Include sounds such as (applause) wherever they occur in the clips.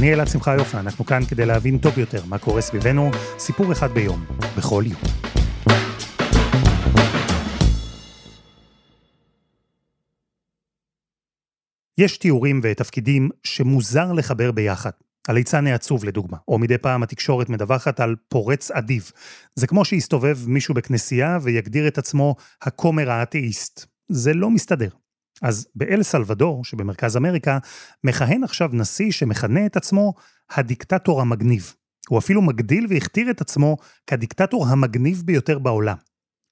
אני אלעד שמחה יופי, אנחנו כאן כדי להבין טוב יותר מה קורה סביבנו, סיפור אחד ביום, בכל יום. יש תיאורים ותפקידים שמוזר לחבר ביחד. הליצן העצוב לדוגמה, או מדי פעם התקשורת מדווחת על פורץ אדיב. זה כמו שיסתובב מישהו בכנסייה ויגדיר את עצמו הכומר האתאיסט. זה לא מסתדר. אז באל סלבדור, שבמרכז אמריקה, מכהן עכשיו נשיא שמכנה את עצמו הדיקטטור המגניב. הוא אפילו מגדיל והכתיר את עצמו כדיקטטור המגניב ביותר בעולם.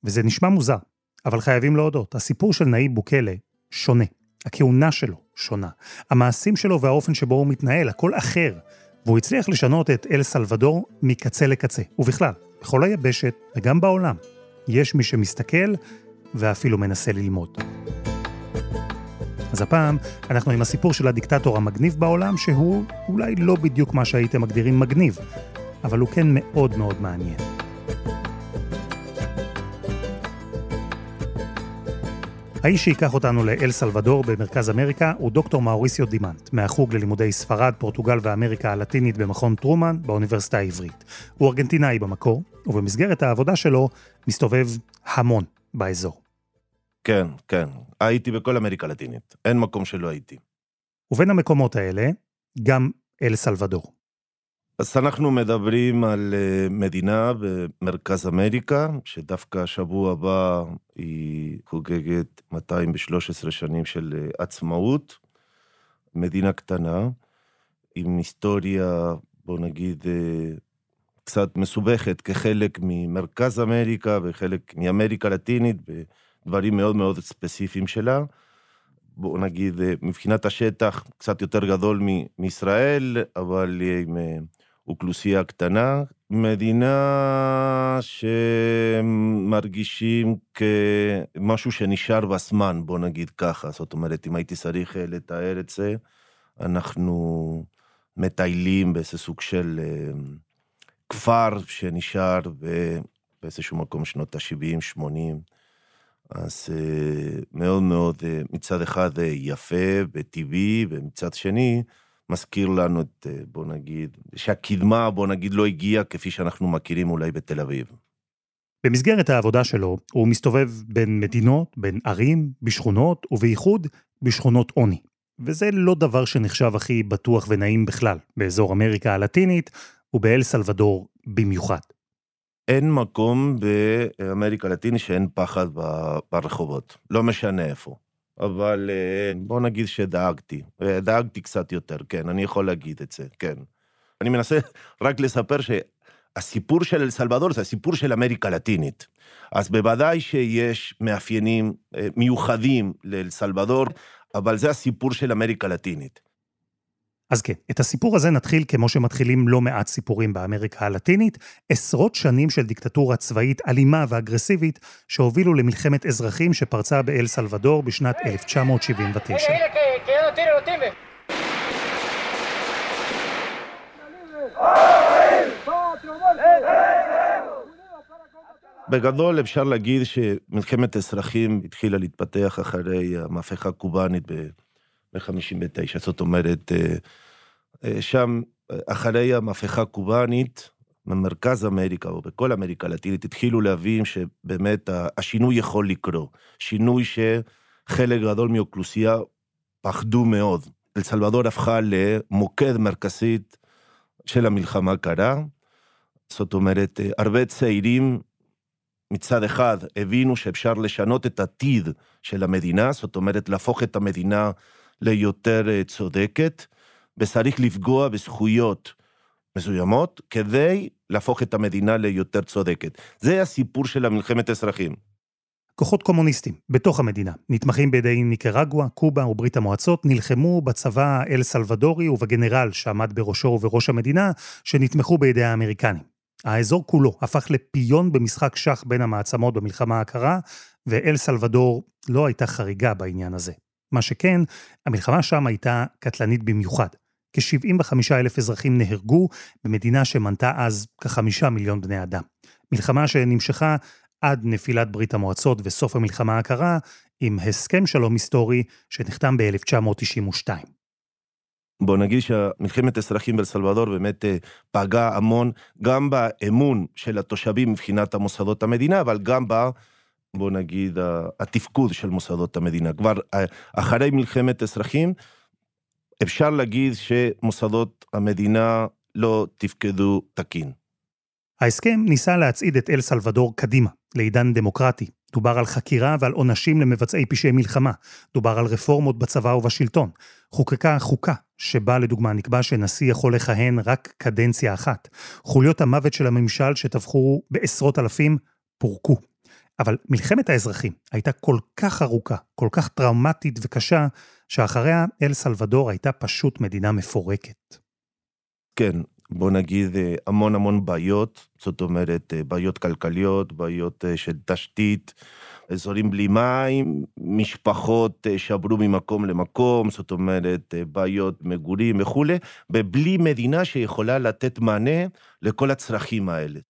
וזה נשמע מוזר, אבל חייבים להודות, הסיפור של נאיב בוקלה שונה. הכהונה שלו שונה. המעשים שלו והאופן שבו הוא מתנהל, הכל אחר. והוא הצליח לשנות את אל סלבדור מקצה לקצה. ובכלל, בכל היבשת וגם בעולם, יש מי שמסתכל ואפילו מנסה ללמוד. אז הפעם אנחנו עם הסיפור של הדיקטטור המגניב בעולם, שהוא אולי לא בדיוק מה שהייתם מגדירים מגניב, אבל הוא כן מאוד מאוד מעניין. האיש שייקח אותנו לאל סלבדור במרכז אמריקה הוא דוקטור מאוריסיו דימנט, מהחוג ללימודי ספרד, פורטוגל ואמריקה הלטינית במכון טרומן באוניברסיטה העברית. הוא ארגנטינאי במקור, ובמסגרת העבודה שלו מסתובב המון באזור. כן, כן. הייתי בכל אמריקה הלטינית. אין מקום שלא הייתי. ובין המקומות האלה, גם אל סלבדור. אז אנחנו מדברים על אה, מדינה במרכז אמריקה, שדווקא השבוע הבא היא חוגגת 213 שנים של אה, עצמאות. מדינה קטנה, עם היסטוריה, בוא נגיד, אה, קצת מסובכת כחלק ממרכז אמריקה וחלק מאמריקה הלטינית, דברים מאוד מאוד ספציפיים שלה. בואו נגיד, מבחינת השטח, קצת יותר גדול מישראל, אבל עם אוכלוסייה קטנה, מדינה שמרגישים כמשהו שנשאר בזמן, בוא נגיד ככה. זאת אומרת, אם הייתי צריך אה, לתאר את זה, אנחנו מטיילים באיזה סוג של אה, כפר שנשאר באיזשהו מקום שנות ה-70, 80. אז אה, מאוד מאוד, מצד אחד יפה וטבעי, ומצד שני, מזכיר לנו את, אה, בוא נגיד, שהקדמה, בוא נגיד, לא הגיעה כפי שאנחנו מכירים אולי בתל אביב. במסגרת העבודה שלו, הוא מסתובב בין מדינות, בין ערים, בשכונות, ובייחוד בשכונות עוני. וזה לא דבר שנחשב הכי בטוח ונעים בכלל, באזור אמריקה הלטינית ובאל סלבדור במיוחד. אין מקום באמריקה הלטינית שאין פחד ברחובות, לא משנה איפה. אבל אה, בוא נגיד שדאגתי, אה, דאגתי קצת יותר, כן, אני יכול להגיד את זה, כן. אני מנסה (laughs) רק לספר שהסיפור של אל סלבדור זה הסיפור של אמריקה הלטינית. אז בוודאי שיש מאפיינים אה, מיוחדים לאל סלבדור, אבל זה הסיפור של אמריקה הלטינית. אז כן, את הסיפור הזה נתחיל כמו שמתחילים לא מעט סיפורים באמריקה הלטינית, עשרות שנים של דיקטטורה צבאית אלימה ואגרסיבית שהובילו למלחמת אזרחים שפרצה באל סלבדור בשנת 1979. בגדול אפשר להגיד שמלחמת אזרחים התחילה להתפתח אחרי המהפכה הקובאנית ב-59, זאת אומרת, אה, אה, שם, אחרי המהפכה הקובאנית, במרכז אמריקה או בכל אמריקה הלטינית, התחילו להבין שבאמת השינוי יכול לקרות. שינוי שחלק גדול מאוכלוסייה פחדו מאוד. אל סלבדור הפכה למוקד מרכזית של המלחמה הקרה. זאת אומרת, הרבה צעירים מצד אחד הבינו שאפשר לשנות את העתיד של המדינה, זאת אומרת, להפוך את המדינה ליותר אה, צודקת, וצריך לפגוע בזכויות מסוימות כדי להפוך את המדינה ליותר צודקת. זה הסיפור של המלחמת אזרחים. כוחות קומוניסטים בתוך המדינה, נתמכים בידי ניקרגואה, קובה וברית המועצות, נלחמו בצבא האל סלבדורי ובגנרל שעמד בראשו ובראש המדינה, שנתמכו בידי האמריקנים. האזור כולו הפך לפיון במשחק שח בין המעצמות במלחמה הקרה, ואל סלבדור לא הייתה חריגה בעניין הזה. מה שכן, המלחמה שם הייתה קטלנית במיוחד. כ-75 אלף אזרחים נהרגו במדינה שמנתה אז כחמישה מיליון בני אדם. מלחמה שנמשכה עד נפילת ברית המועצות וסוף המלחמה הקרה, עם הסכם שלום היסטורי שנחתם ב-1992. בוא נגיד שמלחמת אזרחים באלסלבדור באמת אה, פגעה המון, גם באמון של התושבים מבחינת המוסדות המדינה, אבל גם ב... בוא נגיד, התפקוד של מוסדות המדינה. כבר אה, אחרי מלחמת אזרחים, אפשר להגיד שמוסדות המדינה לא תפקדו תקין. ההסכם ניסה להצעיד את אל סלבדור קדימה, לעידן דמוקרטי. דובר על חקירה ועל עונשים למבצעי פשעי מלחמה. דובר על רפורמות בצבא ובשלטון. חוקקה חוקה, שבה לדוגמה נקבע שנשיא יכול לכהן רק קדנציה אחת. חוליות המוות של הממשל שטבחו בעשרות אלפים פורקו. אבל מלחמת האזרחים הייתה כל כך ארוכה, כל כך טראומטית וקשה, שאחריה אל סלבדור הייתה פשוט מדינה מפורקת. כן, בוא נגיד אה, המון המון בעיות, זאת אומרת אה, בעיות כלכליות, בעיות אה, של תשתית, אזורים בלי מים, משפחות שעברו ממקום למקום, זאת אומרת בעיות מגורים וכולי, ובלי מדינה שיכולה לתת מענה לכל הצרכים האלה.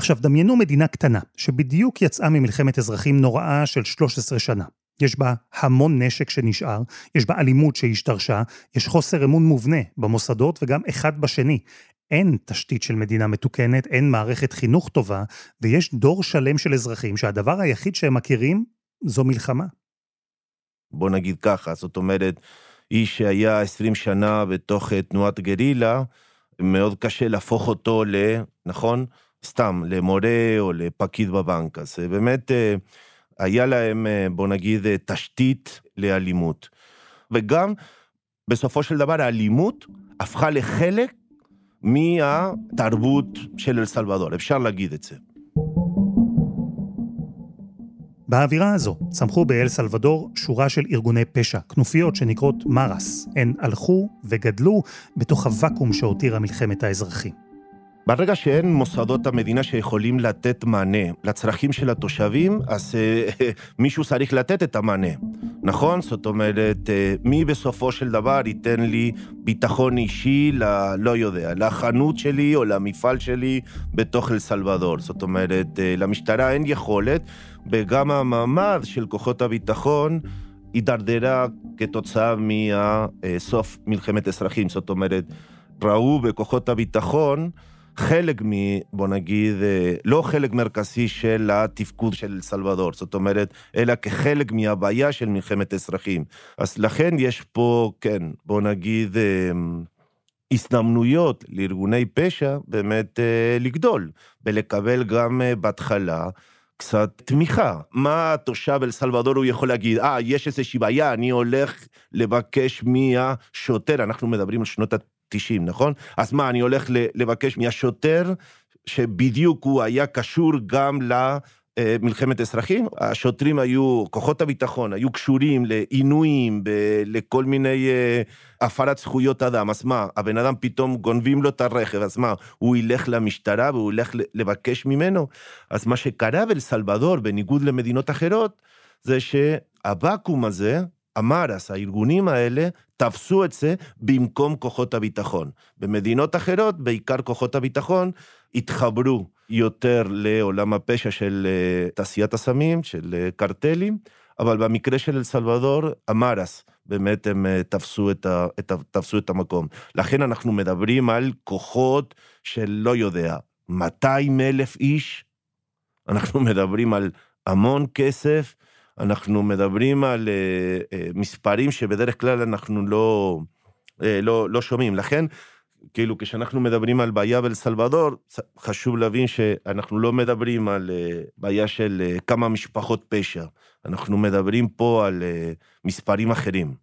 עכשיו, דמיינו מדינה קטנה, שבדיוק יצאה ממלחמת אזרחים נוראה של 13 שנה. יש בה המון נשק שנשאר, יש בה אלימות שהשתרשה, יש חוסר אמון מובנה במוסדות וגם אחד בשני. אין תשתית של מדינה מתוקנת, אין מערכת חינוך טובה, ויש דור שלם של אזרחים שהדבר היחיד שהם מכירים זו מלחמה. בוא נגיד ככה, זאת אומרת, איש שהיה 20 שנה בתוך אה, תנועת גרילה, מאוד קשה להפוך אותו ל... נכון? סתם, למורה או לפקיד בבנק. אז אה, באמת אה, היה להם, אה, בוא נגיד, תשתית לאלימות. וגם, בסופו של דבר, האלימות הפכה לחלק מהתרבות של אל סלבדור, אפשר להגיד את זה. באווירה הזו צמחו באל סלבדור שורה של ארגוני פשע, כנופיות שנקראות מרס. הן הלכו וגדלו בתוך הוואקום שהותירה מלחמת האזרחים. ברגע שאין מוסדות המדינה שיכולים לתת מענה לצרכים של התושבים, אז אה, (laughs) מישהו צריך לתת את המענה, נכון? זאת אומרת, אה, מי בסופו של דבר ייתן לי ביטחון אישי, ל... לא יודע, לחנות שלי או למפעל שלי בתוך אל סלבדור. זאת אומרת, אה, למשטרה אין יכולת, וגם המעמד של כוחות הביטחון הידרדרה כתוצאה מסוף מלחמת אזרחים. זאת אומרת, ראו בכוחות הביטחון חלק מ... בוא נגיד, אה, לא חלק מרכזי של התפקוד של סלבדור, זאת אומרת, אלא כחלק מהבעיה של מלחמת אזרחים. אז לכן יש פה, כן, בוא נגיד, אה, הזדמנויות לארגוני פשע באמת אה, לגדול, ולקבל גם בהתחלה קצת תמיכה. מה התושב אל סלבדור הוא יכול להגיד? אה, ah, יש איזושהי בעיה, אני הולך לבקש מהשוטר, אנחנו מדברים על שנות 90, נכון? אז מה, אני הולך לבקש מהשוטר, שבדיוק הוא היה קשור גם ל... מלחמת אזרחים, השוטרים היו, כוחות הביטחון היו קשורים לעינויים, לכל מיני uh, הפרת זכויות אדם, אז מה, הבן אדם פתאום גונבים לו את הרכב, אז מה, הוא ילך למשטרה והוא ילך לבקש ממנו? אז מה שקרה באל סלבדור, בניגוד למדינות אחרות, זה שהוואקום הזה, המרס, הארגונים האלה, תפסו את זה במקום כוחות הביטחון. במדינות אחרות, בעיקר כוחות הביטחון, התחברו יותר לעולם הפשע של אה, תעשיית הסמים, של אה, קרטלים, אבל במקרה של אל סלבדור, המרס, באמת הם אה, תפסו את, ה, את, תפסו את המקום. לכן אנחנו מדברים על כוחות של, לא יודע, 200 אלף איש, אנחנו מדברים על המון כסף, אנחנו מדברים על uh, uh, מספרים שבדרך כלל אנחנו לא, uh, לא, לא שומעים. לכן, כאילו, כשאנחנו מדברים על בעיה באל סלבדור, חשוב להבין שאנחנו לא מדברים על בעיה של כמה משפחות פשע. אנחנו מדברים פה על מספרים אחרים.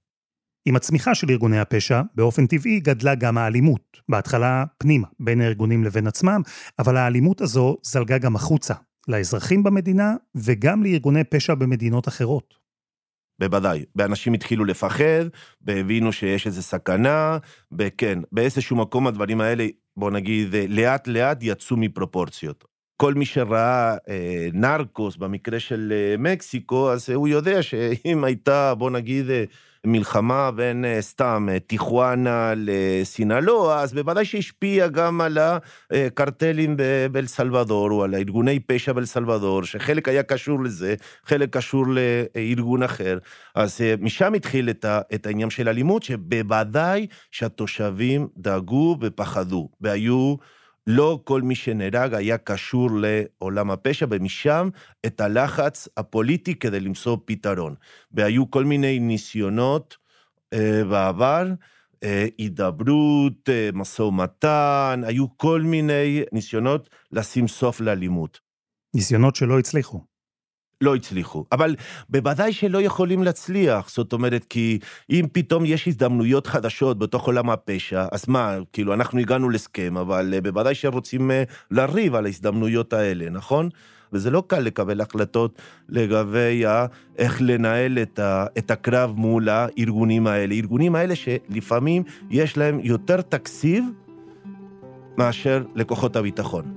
עם הצמיחה של ארגוני הפשע, באופן טבעי גדלה גם האלימות. בהתחלה פנימה, בין הארגונים לבין עצמם, אבל האלימות הזו זלגה גם החוצה, לאזרחים במדינה וגם לארגוני פשע במדינות אחרות. בוודאי. ואנשים התחילו לפחד, והבינו שיש איזו סכנה, וכן, באיזשהו מקום הדברים האלה, בוא נגיד, לאט לאט יצאו מפרופורציות. כל מי שראה אה, נרקוס במקרה של אה, מקסיקו, אז הוא יודע שאם הייתה, בוא נגיד, אה, מלחמה בין אה, סתם אה, טיחואנה לסינלואה, אז בוודאי שהשפיע גם על הקרטלים באל סלבדור, או על הארגוני פשע באל סלבדור, שחלק היה קשור לזה, חלק קשור לארגון אחר. אז אה, משם התחיל את העניין של אלימות, שבוודאי שהתושבים דאגו ופחדו, והיו... לא כל מי שנהרג היה קשור לעולם הפשע, ומשם את הלחץ הפוליטי כדי למצוא פתרון. והיו כל מיני ניסיונות אה, בעבר, אה, הידברות, אה, משא ומתן, היו כל מיני ניסיונות לשים סוף לאלימות. ניסיונות שלא הצליחו. לא הצליחו. אבל בוודאי שלא יכולים להצליח, זאת אומרת, כי אם פתאום יש הזדמנויות חדשות בתוך עולם הפשע, אז מה, כאילו, אנחנו הגענו להסכם, אבל אה, בוודאי שרוצים אה, לריב על ההזדמנויות האלה, נכון? וזה לא קל לקבל החלטות לגבי איך לנהל את, ה, את הקרב מול הארגונים האלה. ארגונים האלה שלפעמים יש להם יותר תקציב מאשר לכוחות הביטחון.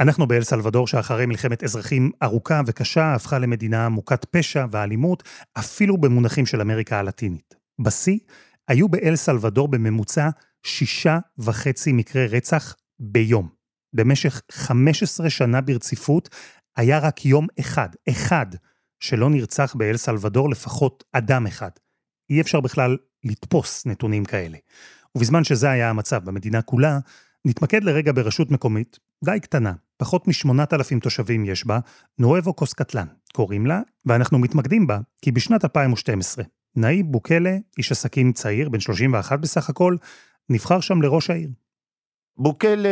אנחנו באל סלבדור שאחרי מלחמת אזרחים ארוכה וקשה הפכה למדינה מוכת פשע ואלימות, אפילו במונחים של אמריקה הלטינית. בשיא, היו באל סלבדור בממוצע שישה וחצי מקרי רצח ביום. במשך 15 שנה ברציפות היה רק יום אחד, אחד, שלא נרצח באל סלבדור לפחות אדם אחד. אי אפשר בכלל לתפוס נתונים כאלה. ובזמן שזה היה המצב במדינה כולה, נתמקד לרגע ברשות מקומית די קטנה, פחות משמונת אלפים תושבים יש בה, נואבו קוסקטלן, קוראים לה, ואנחנו מתמקדים בה, כי בשנת 2012, נאיב בוקלה, איש עסקים צעיר, בן 31 בסך הכל, נבחר שם לראש העיר. בוקלה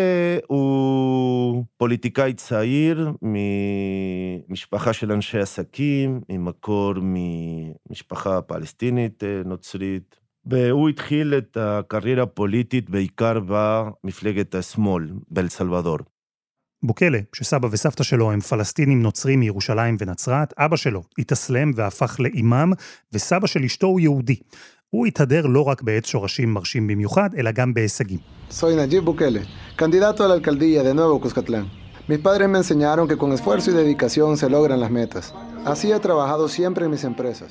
הוא פוליטיקאי צעיר ממשפחה של אנשי עסקים, ממקור ממשפחה פלסטינית אה, נוצרית, והוא התחיל את הקריירה הפוליטית בעיקר במפלגת השמאל באל סלבדור. בוקלה, שסבא וסבתא שלו הם פלסטינים נוצרים מירושלים ונצרת, אבא שלו התאסלם והפך לאימאם, וסבא של אשתו הוא יהודי. הוא התהדר לא רק בעץ שורשים מרשים במיוחד, אלא גם בהישגים. Soy Nayib Bukele, candidato a la alcaldía de Nuevo Cuscatlán. Mis padres me enseñaron que con esfuerzo y dedicación se logran las metas. Así he trabajado siempre en mis empresas.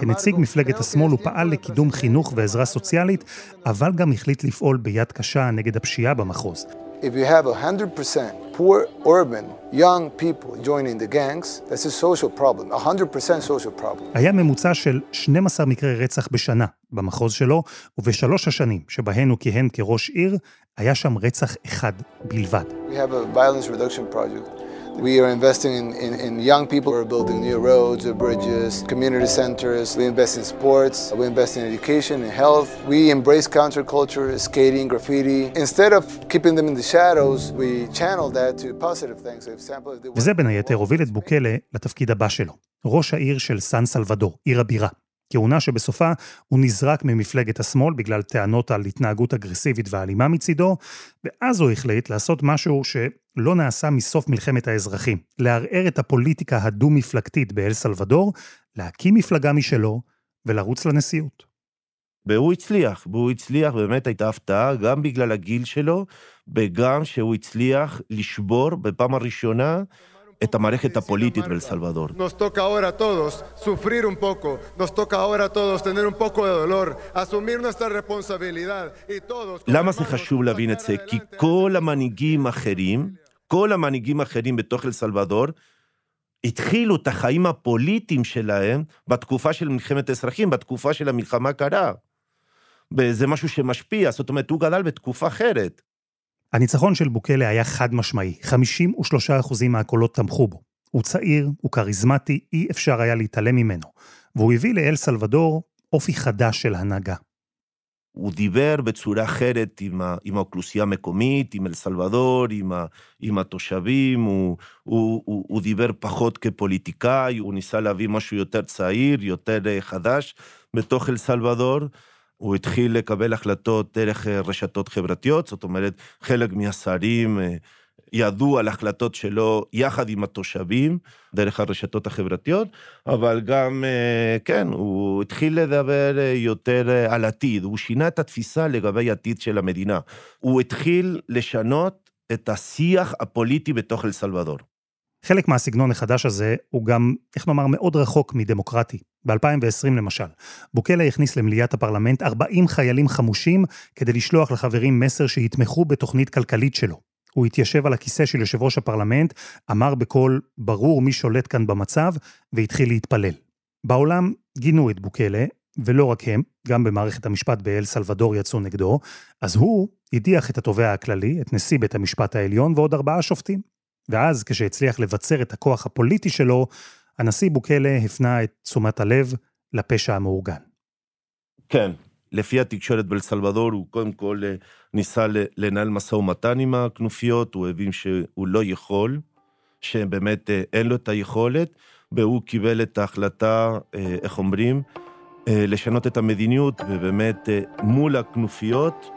כנציג מפלגת השמאל הוא פעל לקידום חינוך ועזרה סוציאלית, אבל גם החליט לפעול ביד קשה נגד הפשיעה במחוז. If you have 100% poor urban young people joining the gangs, that's a social problem, 100% social problem. היה ממוצע של 12 מקרי רצח בשנה במחוז שלו, ובשלוש השנים שבהן הוא כיהן כראש עיר, היה שם רצח אחד בלבד. We have a violence reduction project. We are investing in, in, in young people. We're building new roads, bridges, community centers. We invest in sports. We invest in education and health. We embrace counterculture, skating, graffiti. Instead of keeping them in the shadows, we channel that to positive things. וזה בין היתר הוביל את בוקלה לתפקיד הבא שלו, ראש העיר של סן סלבדור, עיר הבירה. כהונה שבסופה הוא נזרק ממפלגת השמאל בגלל טענות על התנהגות אגרסיבית ואלימה מצידו, ואז הוא החליט לעשות משהו שלא נעשה מסוף מלחמת האזרחים, לערער את הפוליטיקה הדו-מפלגתית באל סלבדור, להקים מפלגה משלו ולרוץ לנשיאות. והוא הצליח, והוא הצליח, באמת הייתה הפתעה, גם בגלל הגיל שלו, וגם שהוא הצליח לשבור בפעם הראשונה את המערכת הפוליטית באל סלבדור. למה זה חשוב להבין את זה? כי כל המנהיגים האחרים, כל המנהיגים האחרים בתוך אל סלבדור, התחילו את החיים הפוליטיים שלהם בתקופה של מלחמת האזרחים, בתקופה של המלחמה הקרה. וזה משהו שמשפיע, זאת אומרת, הוא גדל בתקופה אחרת. הניצחון של בוקלה היה חד משמעי, 53% מהקולות תמכו בו. הוא צעיר, הוא כריזמטי, אי אפשר היה להתעלם ממנו. והוא הביא לאל סלבדור אופי חדש של הנהגה. הוא דיבר בצורה אחרת עם, ה, עם האוכלוסייה המקומית, עם אל סלבדור, עם, ה, עם התושבים, הוא, הוא, הוא, הוא דיבר פחות כפוליטיקאי, הוא ניסה להביא משהו יותר צעיר, יותר אה, חדש בתוך אל סלבדור. הוא התחיל לקבל החלטות דרך אה, רשתות חברתיות, זאת אומרת, חלק מהשרים אה, ידעו על החלטות שלו יחד עם התושבים, דרך הרשתות החברתיות, אבל גם, אה, כן, הוא התחיל לדבר יותר על עתיד, הוא שינה את התפיסה לגבי עתיד של המדינה. הוא התחיל לשנות את השיח הפוליטי בתוך אל סלבדור. חלק מהסגנון החדש הזה הוא גם, איך נאמר, מאוד רחוק מדמוקרטי. ב-2020 למשל, בוקלה הכניס למליאת הפרלמנט 40 חיילים חמושים כדי לשלוח לחברים מסר שיתמכו בתוכנית כלכלית שלו. הוא התיישב על הכיסא של יושב ראש הפרלמנט, אמר בקול ברור מי שולט כאן במצב, והתחיל להתפלל. בעולם גינו את בוקלה, ולא רק הם, גם במערכת המשפט באל סלבדור יצאו נגדו, אז הוא הדיח את התובע הכללי, את נשיא בית המשפט העליון ועוד ארבעה שופטים. ואז, כשהצליח לבצר את הכוח הפוליטי שלו, הנשיא בוקלה הפנה את תשומת הלב לפשע המאורגן. כן, לפי התקשורת באלסלבדור, הוא קודם כל אה, ניסה לנהל משא ומתן עם הכנופיות, הוא הבין שהוא לא יכול, שבאמת אה, אין לו את היכולת, והוא קיבל את ההחלטה, אה, איך אומרים, לשנות את המדיניות, ובאמת מול הכנופיות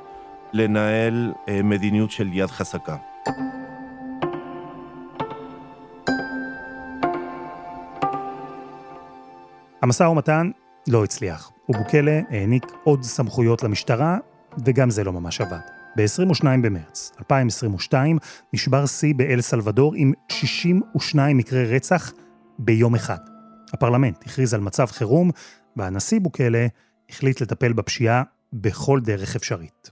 לנהל מדיניות של יד חזקה. המשא ומתן לא הצליח, ובוקלה העניק עוד סמכויות למשטרה, וגם זה לא ממש עבד. ב-22 במרץ 2022 נשבר שיא באל סלבדור עם 62 מקרי רצח ביום אחד. הפרלמנט הכריז על מצב חירום, והנשיא בוקלה החליט לטפל בפשיעה בכל דרך אפשרית.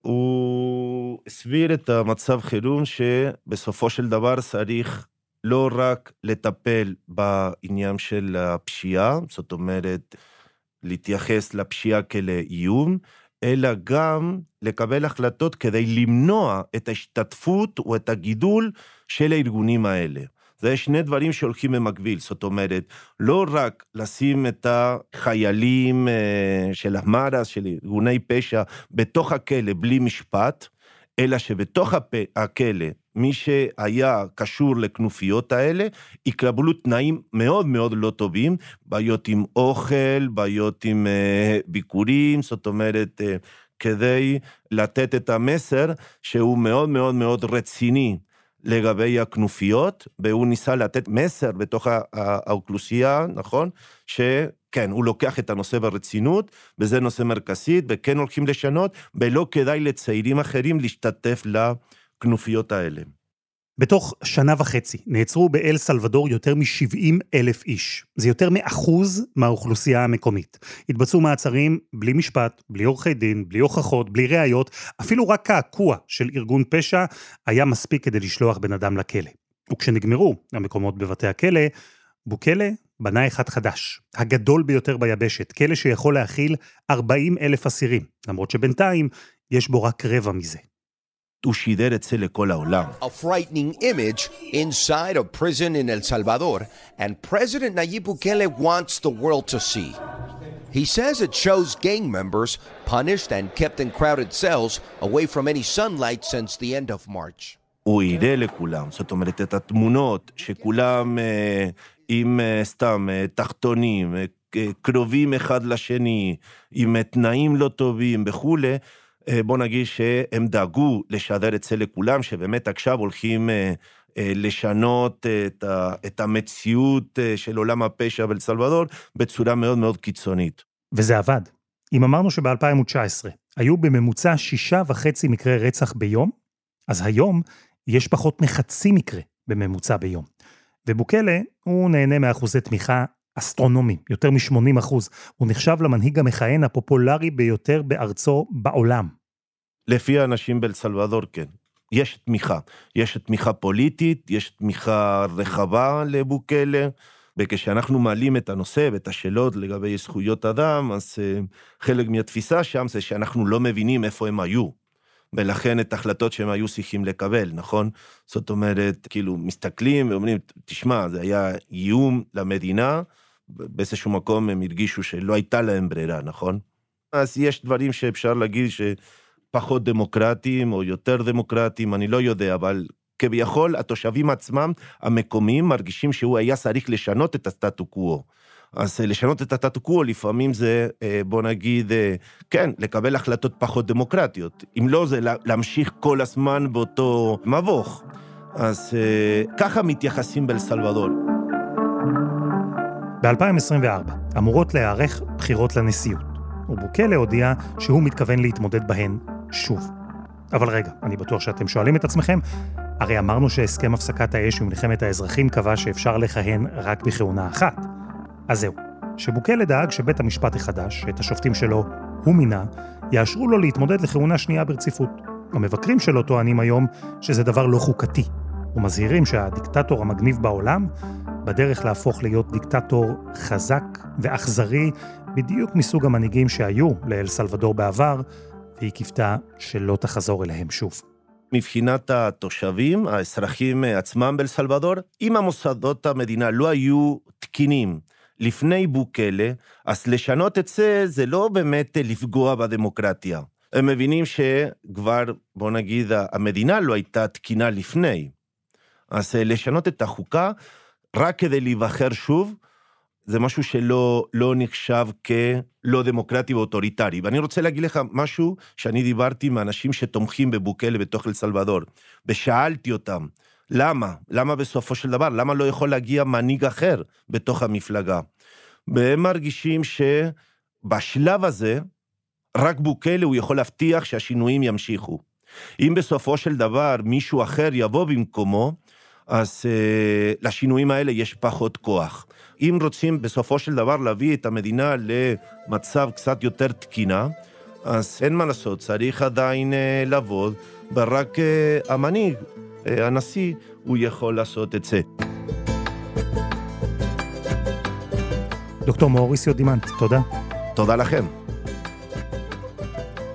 הוא הסביר את המצב חירום שבסופו של דבר צריך לא רק לטפל בעניין של הפשיעה, זאת אומרת, להתייחס לפשיעה כאיום, אלא גם לקבל החלטות כדי למנוע את ההשתתפות או את הגידול של הארגונים האלה. זה שני דברים שהולכים במקביל, זאת אומרת, לא רק לשים את החיילים אה, של המארס, של ארגוני פשע, בתוך הכלא בלי משפט, אלא שבתוך הכלא, מי שהיה קשור לכנופיות האלה, יקבלו תנאים מאוד מאוד לא טובים, בעיות עם אוכל, בעיות עם uh, ביקורים, זאת אומרת, uh, כדי לתת את המסר שהוא מאוד מאוד מאוד רציני לגבי הכנופיות, והוא ניסה לתת מסר בתוך האוכלוסייה, נכון? שכן, הוא לוקח את הנושא ברצינות, וזה נושא מרכזי, וכן הולכים לשנות, ולא כדאי לצעירים אחרים להשתתף לכנופיות האלה. בתוך שנה וחצי נעצרו באל סלבדור יותר מ-70 אלף איש. זה יותר מאחוז מהאוכלוסייה המקומית. התבצעו מעצרים בלי משפט, בלי עורכי דין, בלי הוכחות, בלי ראיות, אפילו רק קעקוע של ארגון פשע היה מספיק כדי לשלוח בן אדם לכלא. וכשנגמרו המקומות בבתי הכלא, בוקלה בנה אחד חדש, הגדול ביותר ביבשת, כלא שיכול להכיל 40 אלף אסירים, למרות שבינתיים יש בו רק רבע מזה. A frightening image inside a prison in El Salvador, and President Nayib Bukele wants the world to see. He says it shows gang members punished and kept in crowded cells away from any sunlight since the end of March. הוא יראה לכולם, זאת אומרת, את התמונות שכולם אה, עם אה, סתם אה, תחתונים, אה, קרובים אחד לשני, עם תנאים לא טובים וכולי, אה, בוא נגיד שהם דאגו לשדר את זה לכולם, שבאמת עכשיו הולכים אה, אה, לשנות את, את המציאות של עולם הפשע באל סלבדור בצורה מאוד מאוד קיצונית. וזה עבד. אם אמרנו שב-2019 היו בממוצע שישה וחצי מקרי רצח ביום, אז היום יש פחות מחצי מקרה בממוצע ביום. ובוקלה, הוא נהנה מאחוזי תמיכה אסטרונומיים, יותר מ-80 אחוז. הוא נחשב למנהיג המכהן הפופולרי ביותר בארצו בעולם. לפי האנשים באל סלבדור, כן. יש תמיכה. יש תמיכה פוליטית, יש תמיכה רחבה לבוקלה, וכשאנחנו מעלים את הנושא ואת השאלות לגבי זכויות אדם, אז uh, חלק מהתפיסה שם זה שאנחנו לא מבינים איפה הם היו. ולכן את ההחלטות שהם היו צריכים לקבל, נכון? זאת אומרת, כאילו, מסתכלים ואומרים, תשמע, זה היה איום למדינה, באיזשהו מקום הם הרגישו שלא הייתה להם ברירה, נכון? אז יש דברים שאפשר להגיד שפחות דמוקרטיים או יותר דמוקרטיים, אני לא יודע, אבל כביכול התושבים עצמם, המקומיים, מרגישים שהוא היה צריך לשנות את הסטטו קוו. אז אה, לשנות את הסטטו קוו לפעמים זה, אה, בוא נגיד, אה, כן, לקבל החלטות פחות דמוקרטיות. אם לא, זה להמשיך כל הזמן באותו מבוך. אז ככה מתייחסים באל סלבדור. ב-2024 אמורות להיערך בחירות לנשיאות, ובוקלה הודיע שהוא מתכוון להתמודד בהן שוב. אבל רגע, אני בטוח שאתם שואלים את עצמכם, הרי אמרנו שהסכם הפסקת האש במלחמת האזרחים קבע שאפשר לכהן רק בכהונה אחת. אז זהו, שבוקלה דאג שבית המשפט החדש, את השופטים שלו הוא מינה, יאשרו לו להתמודד לכהונה שנייה ברציפות. המבקרים שלו טוענים היום שזה דבר לא חוקתי, ומזהירים שהדיקטטור המגניב בעולם בדרך להפוך להיות דיקטטור חזק ואכזרי, בדיוק מסוג המנהיגים שהיו לאל סלבדור בעבר, והיא קיוותה שלא תחזור אליהם שוב. מבחינת התושבים, האזרחים עצמם באל סלבדור, אם המוסדות המדינה לא היו תקינים לפני בוקלה, אז לשנות את זה, זה לא באמת לפגוע בדמוקרטיה. הם מבינים שכבר, בוא נגיד, המדינה לא הייתה תקינה לפני. אז לשנות את החוקה רק כדי להיבחר שוב, זה משהו שלא לא נחשב כלא דמוקרטי ואוטוריטרי. ואני רוצה להגיד לך משהו שאני דיברתי עם אנשים שתומכים בבוקלה בתוך אל סלבדור, ושאלתי אותם, למה? למה בסופו של דבר? למה לא יכול להגיע מנהיג אחר בתוך המפלגה? והם מרגישים שבשלב הזה, רק בוקלה הוא יכול להבטיח שהשינויים ימשיכו. אם בסופו של דבר מישהו אחר יבוא במקומו, אז uh, לשינויים האלה יש פחות כוח. אם רוצים בסופו של דבר להביא את המדינה למצב קצת יותר תקינה, אז אין מה לעשות, צריך עדיין uh, לעבוד, ורק uh, המנהיג, uh, הנשיא, הוא יכול לעשות את זה. דוקטור מאוריסיו דימנט, תודה. תודה לכם.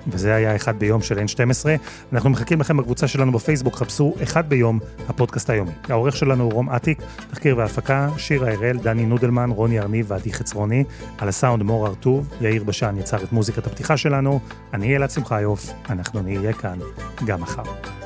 וזה היה אחד ביום של N12. אנחנו מחכים לכם בקבוצה שלנו בפייסבוק, חפשו אחד ביום, הפודקאסט היומי. העורך שלנו הוא רום אטיק, תחקיר והפקה, שירה הראל, דני נודלמן, רוני ארניב ועדי חצרוני, על הסאונד מור ארטוב, יאיר בשן יצר את מוזיקת הפתיחה שלנו, אני אלעד שמחיוף, אנחנו נהיה כאן גם מחר.